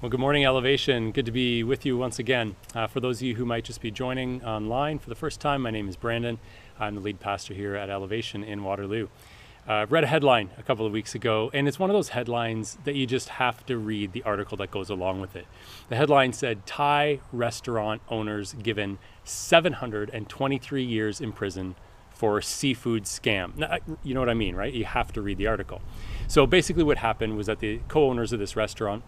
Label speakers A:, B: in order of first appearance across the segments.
A: Well, good morning, Elevation. Good to be with you once again. Uh, for those of you who might just be joining online for the first time, my name is Brandon. I'm the lead pastor here at Elevation in Waterloo. I uh, read a headline a couple of weeks ago, and it's one of those headlines that you just have to read the article that goes along with it. The headline said Thai restaurant owners given 723 years in prison for seafood scam. Now, you know what I mean, right? You have to read the article. So basically, what happened was that the co owners of this restaurant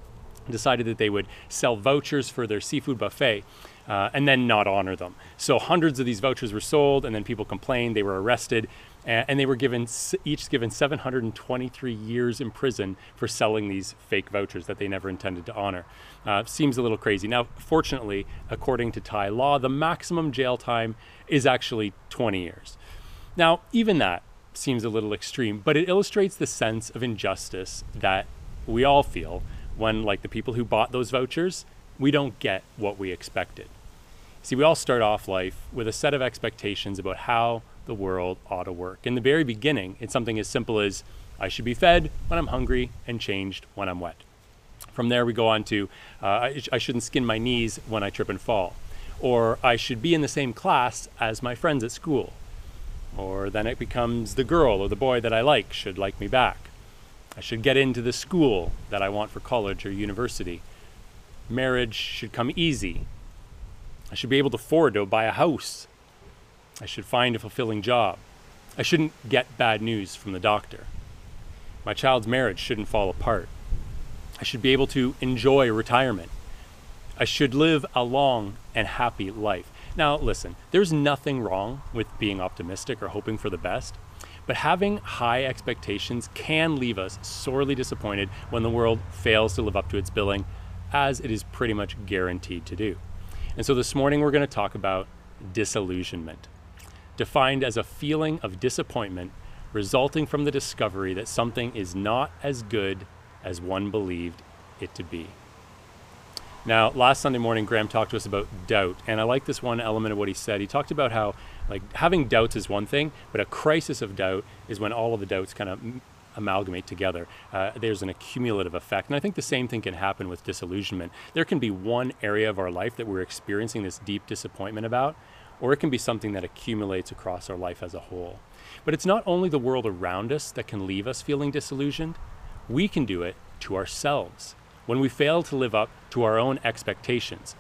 A: decided that they would sell vouchers for their seafood buffet uh, and then not honor them. So hundreds of these vouchers were sold, and then people complained. They were arrested, and, and they were given each given 723 years in prison for selling these fake vouchers that they never intended to honor. Uh, seems a little crazy. Now, fortunately, according to Thai law, the maximum jail time is actually 20 years. Now, even that seems a little extreme, but it illustrates the sense of injustice that we all feel when, like the people who bought those vouchers, we don't get what we expected. See, we all start off life with a set of expectations about how the world ought to work. In the very beginning, it's something as simple as I should be fed when I'm hungry and changed when I'm wet. From there, we go on to uh, I, I shouldn't skin my knees when I trip and fall. Or I should be in the same class as my friends at school. Or then it becomes the girl or the boy that I like should like me back. I should get into the school that I want for college or university. Marriage should come easy. I should be able to afford to buy a house. I should find a fulfilling job. I shouldn't get bad news from the doctor. My child's marriage shouldn't fall apart. I should be able to enjoy retirement. I should live a long and happy life. Now, listen, there's nothing wrong with being optimistic or hoping for the best. But having high expectations can leave us sorely disappointed when the world fails to live up to its billing, as it is pretty much guaranteed to do. And so this morning we're going to talk about disillusionment, defined as a feeling of disappointment resulting from the discovery that something is not as good as one believed it to be. Now, last Sunday morning, Graham talked to us about doubt, and I like this one element of what he said. He talked about how like having doubts is one thing, but a crisis of doubt is when all of the doubts kind of amalgamate together. Uh, there's an accumulative effect. And I think the same thing can happen with disillusionment. There can be one area of our life that we're experiencing this deep disappointment about, or it can be something that accumulates across our life as a whole. But it's not only the world around us that can leave us feeling disillusioned, we can do it to ourselves when we fail to live up to our own expectations.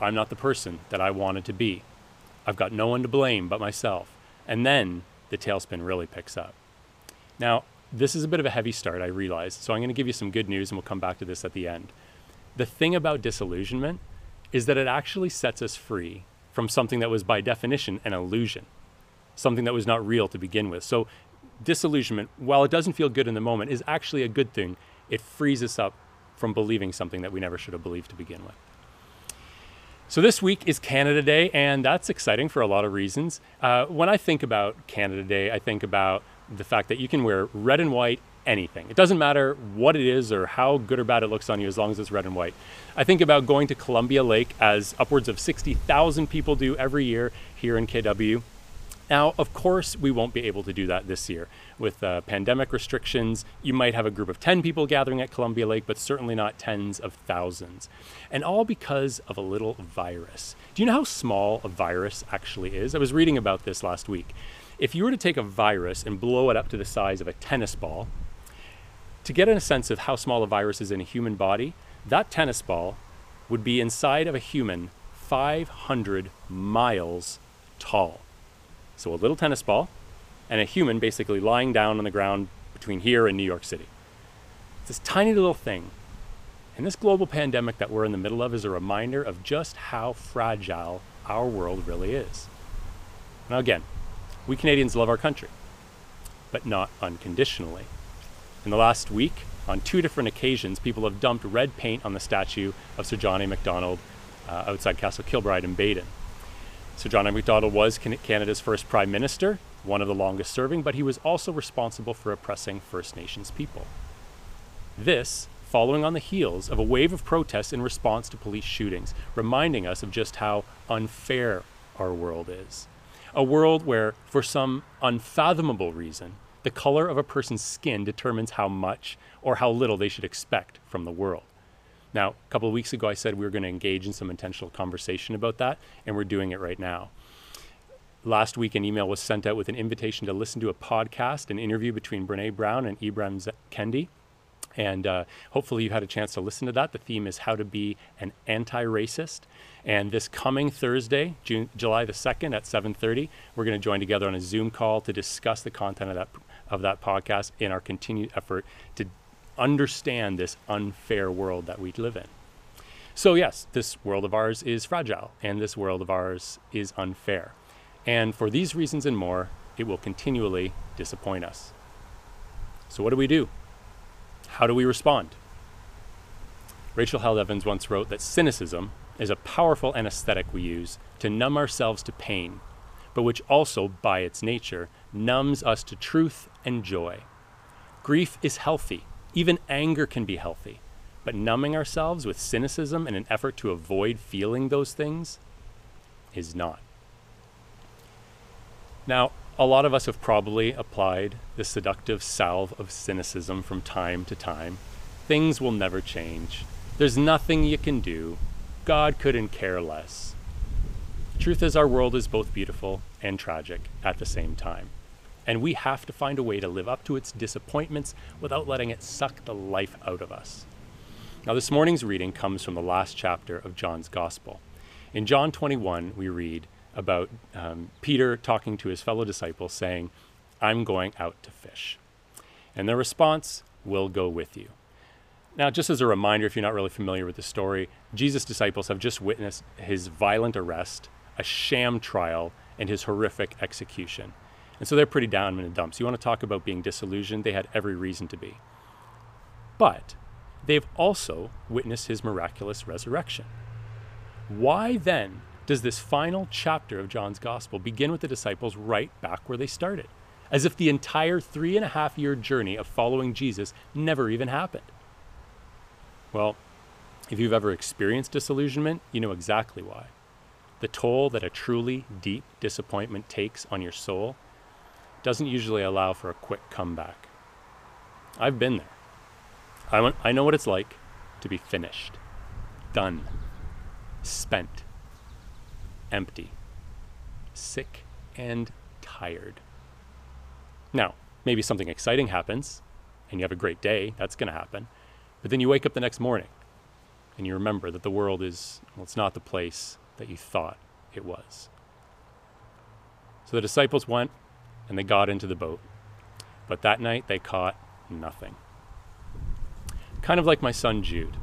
A: I'm not the person that I wanted to be. I've got no one to blame but myself. And then the tailspin really picks up. Now, this is a bit of a heavy start, I realize, so I'm going to give you some good news and we'll come back to this at the end. The thing about disillusionment is that it actually sets us free from something that was by definition an illusion, something that was not real to begin with. So, disillusionment, while it doesn't feel good in the moment, is actually a good thing. It frees us up from believing something that we never should have believed to begin with. So this week is Canada Day, and that's exciting for a lot of reasons. Uh, when I think about Canada Day, I think about the fact that you can wear red and white anything. It doesn't matter what it is or how good or bad it looks on you as long as it's red and white. I think about going to Columbia Lake as upwards of 60,000 people do every year here in KW. Now, of course, we won't be able to do that this year. With uh, pandemic restrictions, you might have a group of 10 people gathering at Columbia Lake, but certainly not tens of thousands. And all because of a little virus. Do you know how small a virus actually is? I was reading about this last week. If you were to take a virus and blow it up to the size of a tennis ball, to get a sense of how small a virus is in a human body, that tennis ball would be inside of a human 500 miles tall. So a little tennis ball and a human basically lying down on the ground between here and New York City. It's this tiny little thing. And this global pandemic that we're in the middle of is a reminder of just how fragile our world really is. Now, again, we Canadians love our country, but not unconditionally. In the last week, on two different occasions, people have dumped red paint on the statue of Sir John A. Macdonald uh, outside Castle Kilbride in Baden. Sir John A. Macdonald was Canada's first Prime Minister, one of the longest serving, but he was also responsible for oppressing First Nations people. This following on the heels of a wave of protests in response to police shootings, reminding us of just how unfair our world is. A world where, for some unfathomable reason, the color of a person's skin determines how much or how little they should expect from the world. Now, a couple of weeks ago, I said we were going to engage in some intentional conversation about that, and we're doing it right now. Last week, an email was sent out with an invitation to listen to a podcast, an interview between Brene Brown and Ibram Kendi. And uh, hopefully, you had a chance to listen to that. The theme is how to be an anti-racist. And this coming Thursday, June, July the second at 7:30, we're going to join together on a Zoom call to discuss the content of that of that podcast in our continued effort to understand this unfair world that we live in. So yes, this world of ours is fragile, and this world of ours is unfair. And for these reasons and more, it will continually disappoint us. So what do we do? How do we respond? Rachel Held Evans once wrote that cynicism is a powerful anesthetic we use to numb ourselves to pain, but which also, by its nature, numbs us to truth and joy. Grief is healthy, even anger can be healthy, but numbing ourselves with cynicism in an effort to avoid feeling those things is not. Now, a lot of us have probably applied the seductive salve of cynicism from time to time. Things will never change. There's nothing you can do. God couldn't care less. truth is, our world is both beautiful and tragic at the same time. And we have to find a way to live up to its disappointments without letting it suck the life out of us. Now, this morning's reading comes from the last chapter of John's Gospel. In John 21, we read, about um, Peter talking to his fellow disciples, saying, I'm going out to fish. And their response, We'll go with you. Now, just as a reminder, if you're not really familiar with the story, Jesus' disciples have just witnessed his violent arrest, a sham trial, and his horrific execution. And so they're pretty down in the dumps. You want to talk about being disillusioned? They had every reason to be. But they've also witnessed his miraculous resurrection. Why then does this final chapter of John's gospel begin with the disciples right back where they started, as if the entire three and a half year journey of following Jesus never even happened. Well, if you've ever experienced disillusionment, you know exactly why. The toll that a truly deep disappointment takes on your soul doesn't usually allow for a quick comeback. I've been there. I, I know what it's like to be finished, done, spent empty, sick, and tired. Now, maybe something exciting happens and you have a great day, that's going to happen. But then you wake up the next morning and you remember that the world is, well, it's not the place that you thought it was. So the disciples went and they got into the boat. But that night they caught nothing. Kind of like my son Jude.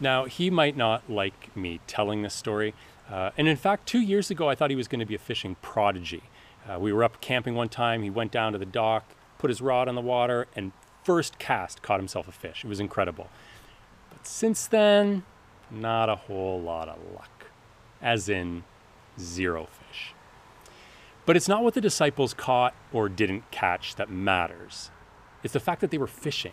A: Now, he might not like me telling this story, uh, and in fact, two years ago, I thought he was going to be a fishing prodigy. Uh, we were up camping one time. He went down to the dock, put his rod on the water, and first cast caught himself a fish. It was incredible. But since then, not a whole lot of luck, as in zero fish. But it's not what the disciples caught or didn't catch that matters. It's the fact that they were fishing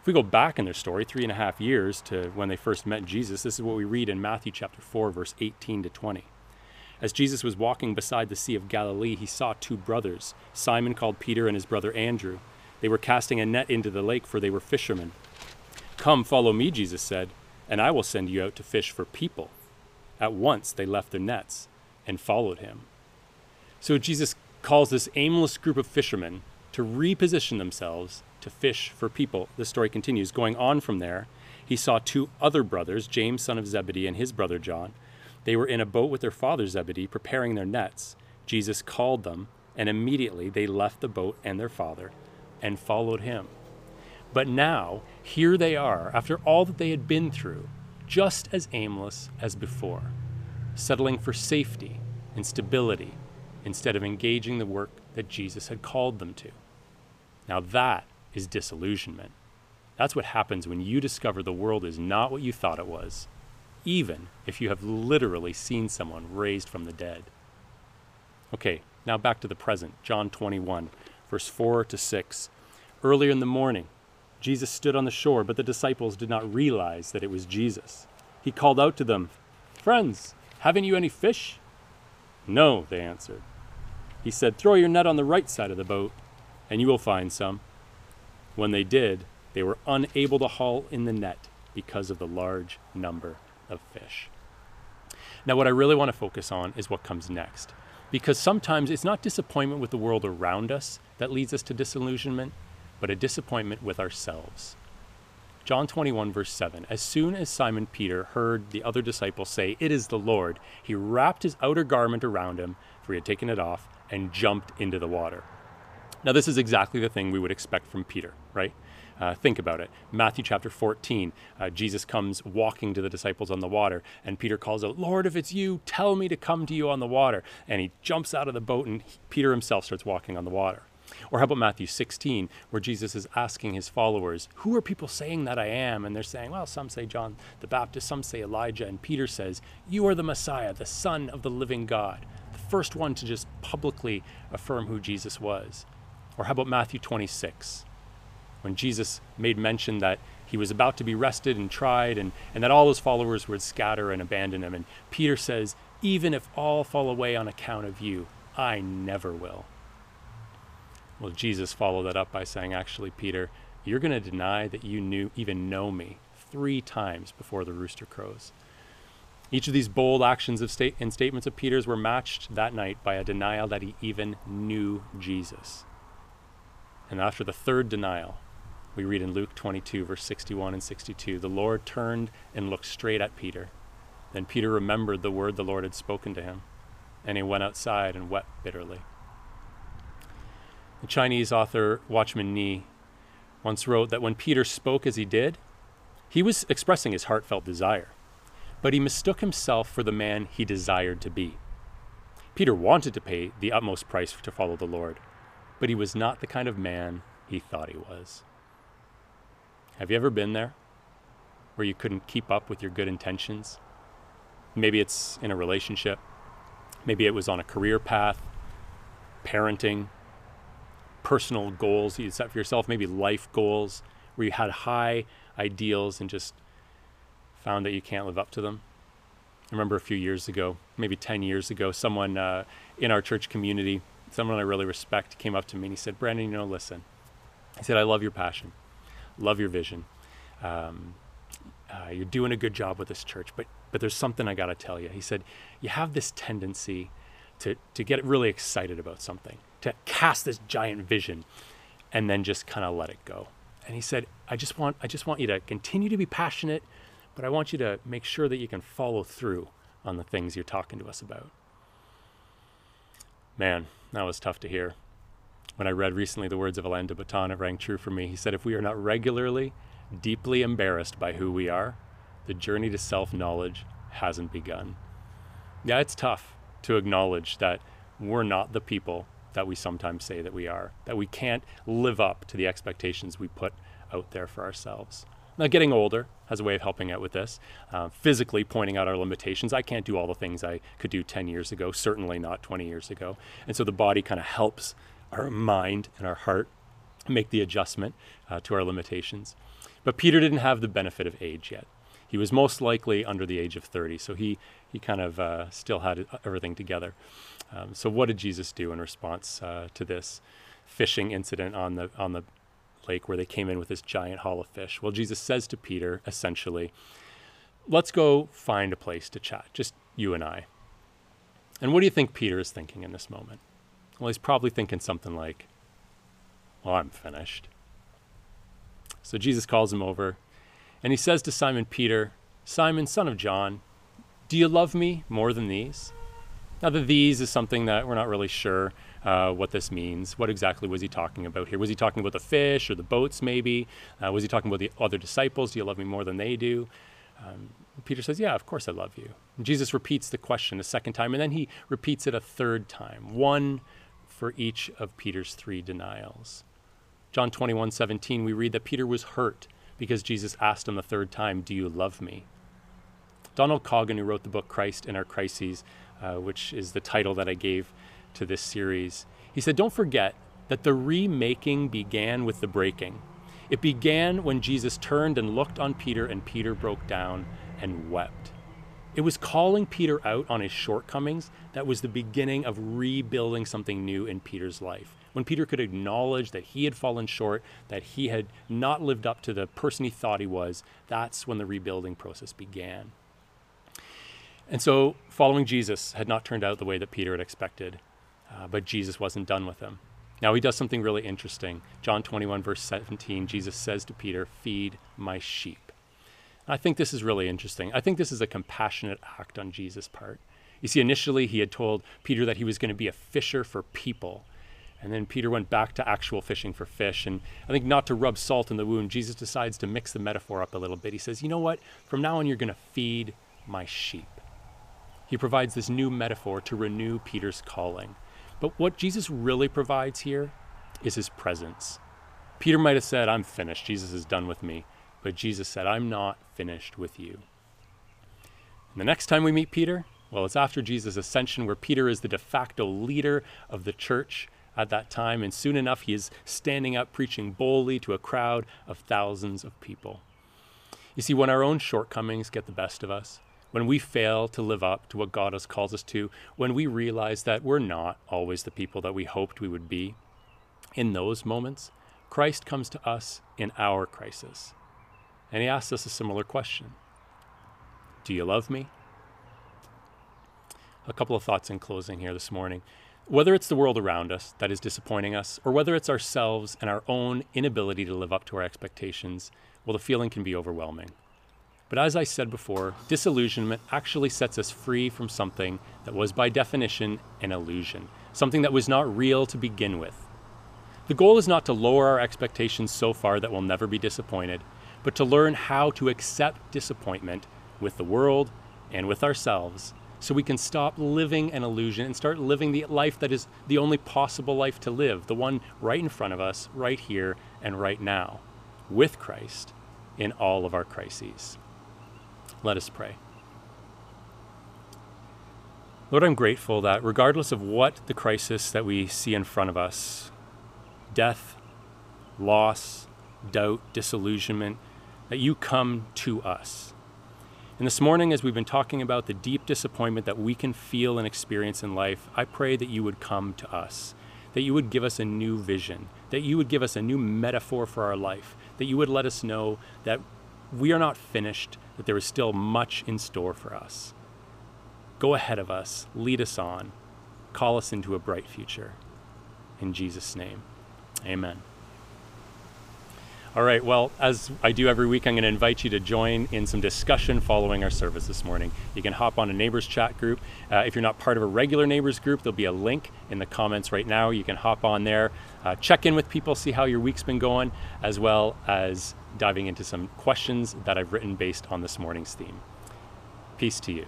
A: If we go back in their story, three and a half years to when they first met Jesus, this is what we read in Matthew chapter 4, verse 18 to 20. As Jesus was walking beside the Sea of Galilee, he saw two brothers, Simon called Peter and his brother Andrew. They were casting a net into the lake, for they were fishermen. Come, follow me, Jesus said, and I will send you out to fish for people. At once they left their nets and followed him. So Jesus calls this aimless group of fishermen to reposition themselves to fish for people. The story continues. Going on from there, he saw two other brothers, James, son of Zebedee, and his brother John. They were in a boat with their father Zebedee, preparing their nets. Jesus called them, and immediately they left the boat and their father and followed him. But now, here they are, after all that they had been through, just as aimless as before, settling for safety and stability instead of engaging the work that Jesus had called them to. Now, that is disillusionment. That's what happens when you discover the world is not what you thought it was, even if you have literally seen someone raised from the dead. Okay, now back to the present, John 21, verse 4 to 6. Earlier in the morning, Jesus stood on the shore, but the disciples did not realize that it was Jesus. He called out to them, Friends, haven't you any fish? No, they answered. He said, Throw your net on the right side of the boat, and you will find some. When they did, they were unable to haul in the net because of the large number of fish. Now, what I really want to focus on is what comes next. Because sometimes it's not disappointment with the world around us that leads us to disillusionment, but a disappointment with ourselves. John 21, verse 7 As soon as Simon Peter heard the other disciples say, It is the Lord, he wrapped his outer garment around him, for he had taken it off, and jumped into the water. Now, this is exactly the thing we would expect from Peter, right? Uh, think about it. Matthew chapter 14, uh, Jesus comes walking to the disciples on the water, and Peter calls out, Lord, if it's you, tell me to come to you on the water. And he jumps out of the boat, and Peter himself starts walking on the water. Or how about Matthew 16, where Jesus is asking his followers, Who are people saying that I am? And they're saying, Well, some say John the Baptist, some say Elijah. And Peter says, You are the Messiah, the Son of the living God, the first one to just publicly affirm who Jesus was. Or how about Matthew 26, when Jesus made mention that he was about to be arrested and tried and, and that all his followers would scatter and abandon him. And Peter says, Even if all fall away on account of you, I never will. Well, Jesus followed that up by saying, Actually, Peter, you're going to deny that you knew even know me three times before the rooster crows. Each of these bold actions of state and statements of Peter's were matched that night by a denial that he even knew Jesus. And after the third denial, we read in Luke 22, verse 61 and 62, the Lord turned and looked straight at Peter. Then Peter remembered the word the Lord had spoken to him, and he went outside and wept bitterly. The Chinese author Watchman Nee once wrote that when Peter spoke as he did, he was expressing his heartfelt desire, but he mistook himself for the man he desired to be. Peter wanted to pay the utmost price to follow the Lord, but he was not the kind of man he thought he was. Have you ever been there where you couldn't keep up with your good intentions? Maybe it's in a relationship, maybe it was on a career path, parenting, personal goals you set for yourself, maybe life goals where you had high ideals and just found that you can't live up to them. I remember a few years ago, maybe 10 years ago, someone uh, in our church community, someone I really respect, came up to me and he said, Brandon, you know, listen. He said, I love your passion, love your vision. Um, uh, you're doing a good job with this church, but but there's something I got to tell you. He said, you have this tendency to to get really excited about something, to cast this giant vision and then just kind of let it go. And he said, I just want I just want you to continue to be passionate, but I want you to make sure that you can follow through on the things you're talking to us about. Man, that was tough to hear. When I read recently the words of Alain de Botton, it rang true for me. He said, If we are not regularly, deeply embarrassed by who we are, the journey to self knowledge hasn't begun. Yeah, it's tough to acknowledge that we're not the people that we sometimes say that we are, that we can't live up to the expectations we put out there for ourselves. Now, getting older has a way of helping out with this, uh, physically pointing out our limitations. I can't do all the things I could do 10 years ago, certainly not 20 years ago. And so the body kind of helps our mind and our heart make the adjustment uh, to our limitations. But Peter didn't have the benefit of age yet. He was most likely under the age of 30, so he, he kind of uh, still had everything together. Um, so, what did Jesus do in response uh, to this fishing incident on the, on the lake where they came in with this giant haul of fish? Well, Jesus says to Peter, essentially, let's go find a place to chat, just you and I. And what do you think Peter is thinking in this moment? Well, he's probably thinking something like, Well, I'm finished. So Jesus calls him over and he says to Simon Peter, Simon, son of John, do you love me more than these? Now, the these is something that we're not really sure uh, what this means. What exactly was he talking about here? Was he talking about the fish or the boats, maybe? Uh, was he talking about the other disciples? Do you love me more than they do? Um, Peter says, Yeah, of course I love you. And Jesus repeats the question a second time, and then he repeats it a third time, one for each of Peter's three denials. John 21 17, we read that Peter was hurt because Jesus asked him the third time, Do you love me? Donald Coggan, who wrote the book Christ in Our Crises, uh, which is the title that I gave to this series, he said, Don't forget that the remaking began with the breaking. It began when Jesus turned and looked on Peter, and Peter broke down and wept. It was calling Peter out on his shortcomings that was the beginning of rebuilding something new in Peter's life. when Peter could acknowledge that he had fallen short, that he had not lived up to the person he thought he was, that's when the rebuilding process began. And so, following Jesus had not turned out the way that Peter had expected, uh, but Jesus wasn't done with him. Now, he does something really interesting. John 21, verse 17, Jesus says to Peter, Feed my sheep. I think this is really interesting. I think this is a compassionate act on Jesus' part. You see, initially he had told Peter that he was going to be a fisher for people. And then Peter went back to actual fishing for fish. And I think not to rub salt in the wound, Jesus decides to mix the metaphor up a little bit. He says, You know what? From now on, you're going to feed my sheep. He provides this new metaphor to renew Peter's calling. But what Jesus really provides here is his presence. Peter might have said, I'm finished. Jesus is done with me. But Jesus said, I'm not finished with you. And the next time we meet Peter, well, it's after Jesus' ascension, where Peter is the de facto leader of the church at that time. And soon enough, he is standing up preaching boldly to a crowd of thousands of people. You see, when our own shortcomings get the best of us, when we fail to live up to what God has called us to, when we realize that we're not always the people that we hoped we would be, in those moments, Christ comes to us in our crisis. And he asks us a similar question Do you love me? A couple of thoughts in closing here this morning. Whether it's the world around us that is disappointing us, or whether it's ourselves and our own inability to live up to our expectations, well, the feeling can be overwhelming. But as I said before, disillusionment actually sets us free from something that was by definition an illusion, something that was not real to begin with. The goal is not to lower our expectations so far that we'll never be disappointed, but to learn how to accept disappointment with the world and with ourselves so we can stop living an illusion and start living the life that is the only possible life to live, the one right in front of us, right here and right now, with Christ in all of our crises. Let us pray. Lord, I'm grateful that regardless of what the crisis that we see in front of us death, loss, doubt, disillusionment that you come to us. And this morning, as we've been talking about the deep disappointment that we can feel and experience in life, I pray that you would come to us, that you would give us a new vision, that you would give us a new metaphor for our life, that you would let us know that we are not finished, that there is still much in store for us. Go ahead of us, lead us on, call us into a bright future. In Jesus' name, amen. All right, well, as I do every week, I'm going to invite you to join in some discussion following our service this morning. You can hop on a neighbors chat group. Uh, if you're not part of a regular neighbors group, there'll be a link in the comments right now. You can hop on there, uh, check in with people, see how your week's been going, as well as diving into some questions that I've written based on this morning's theme. Peace to you.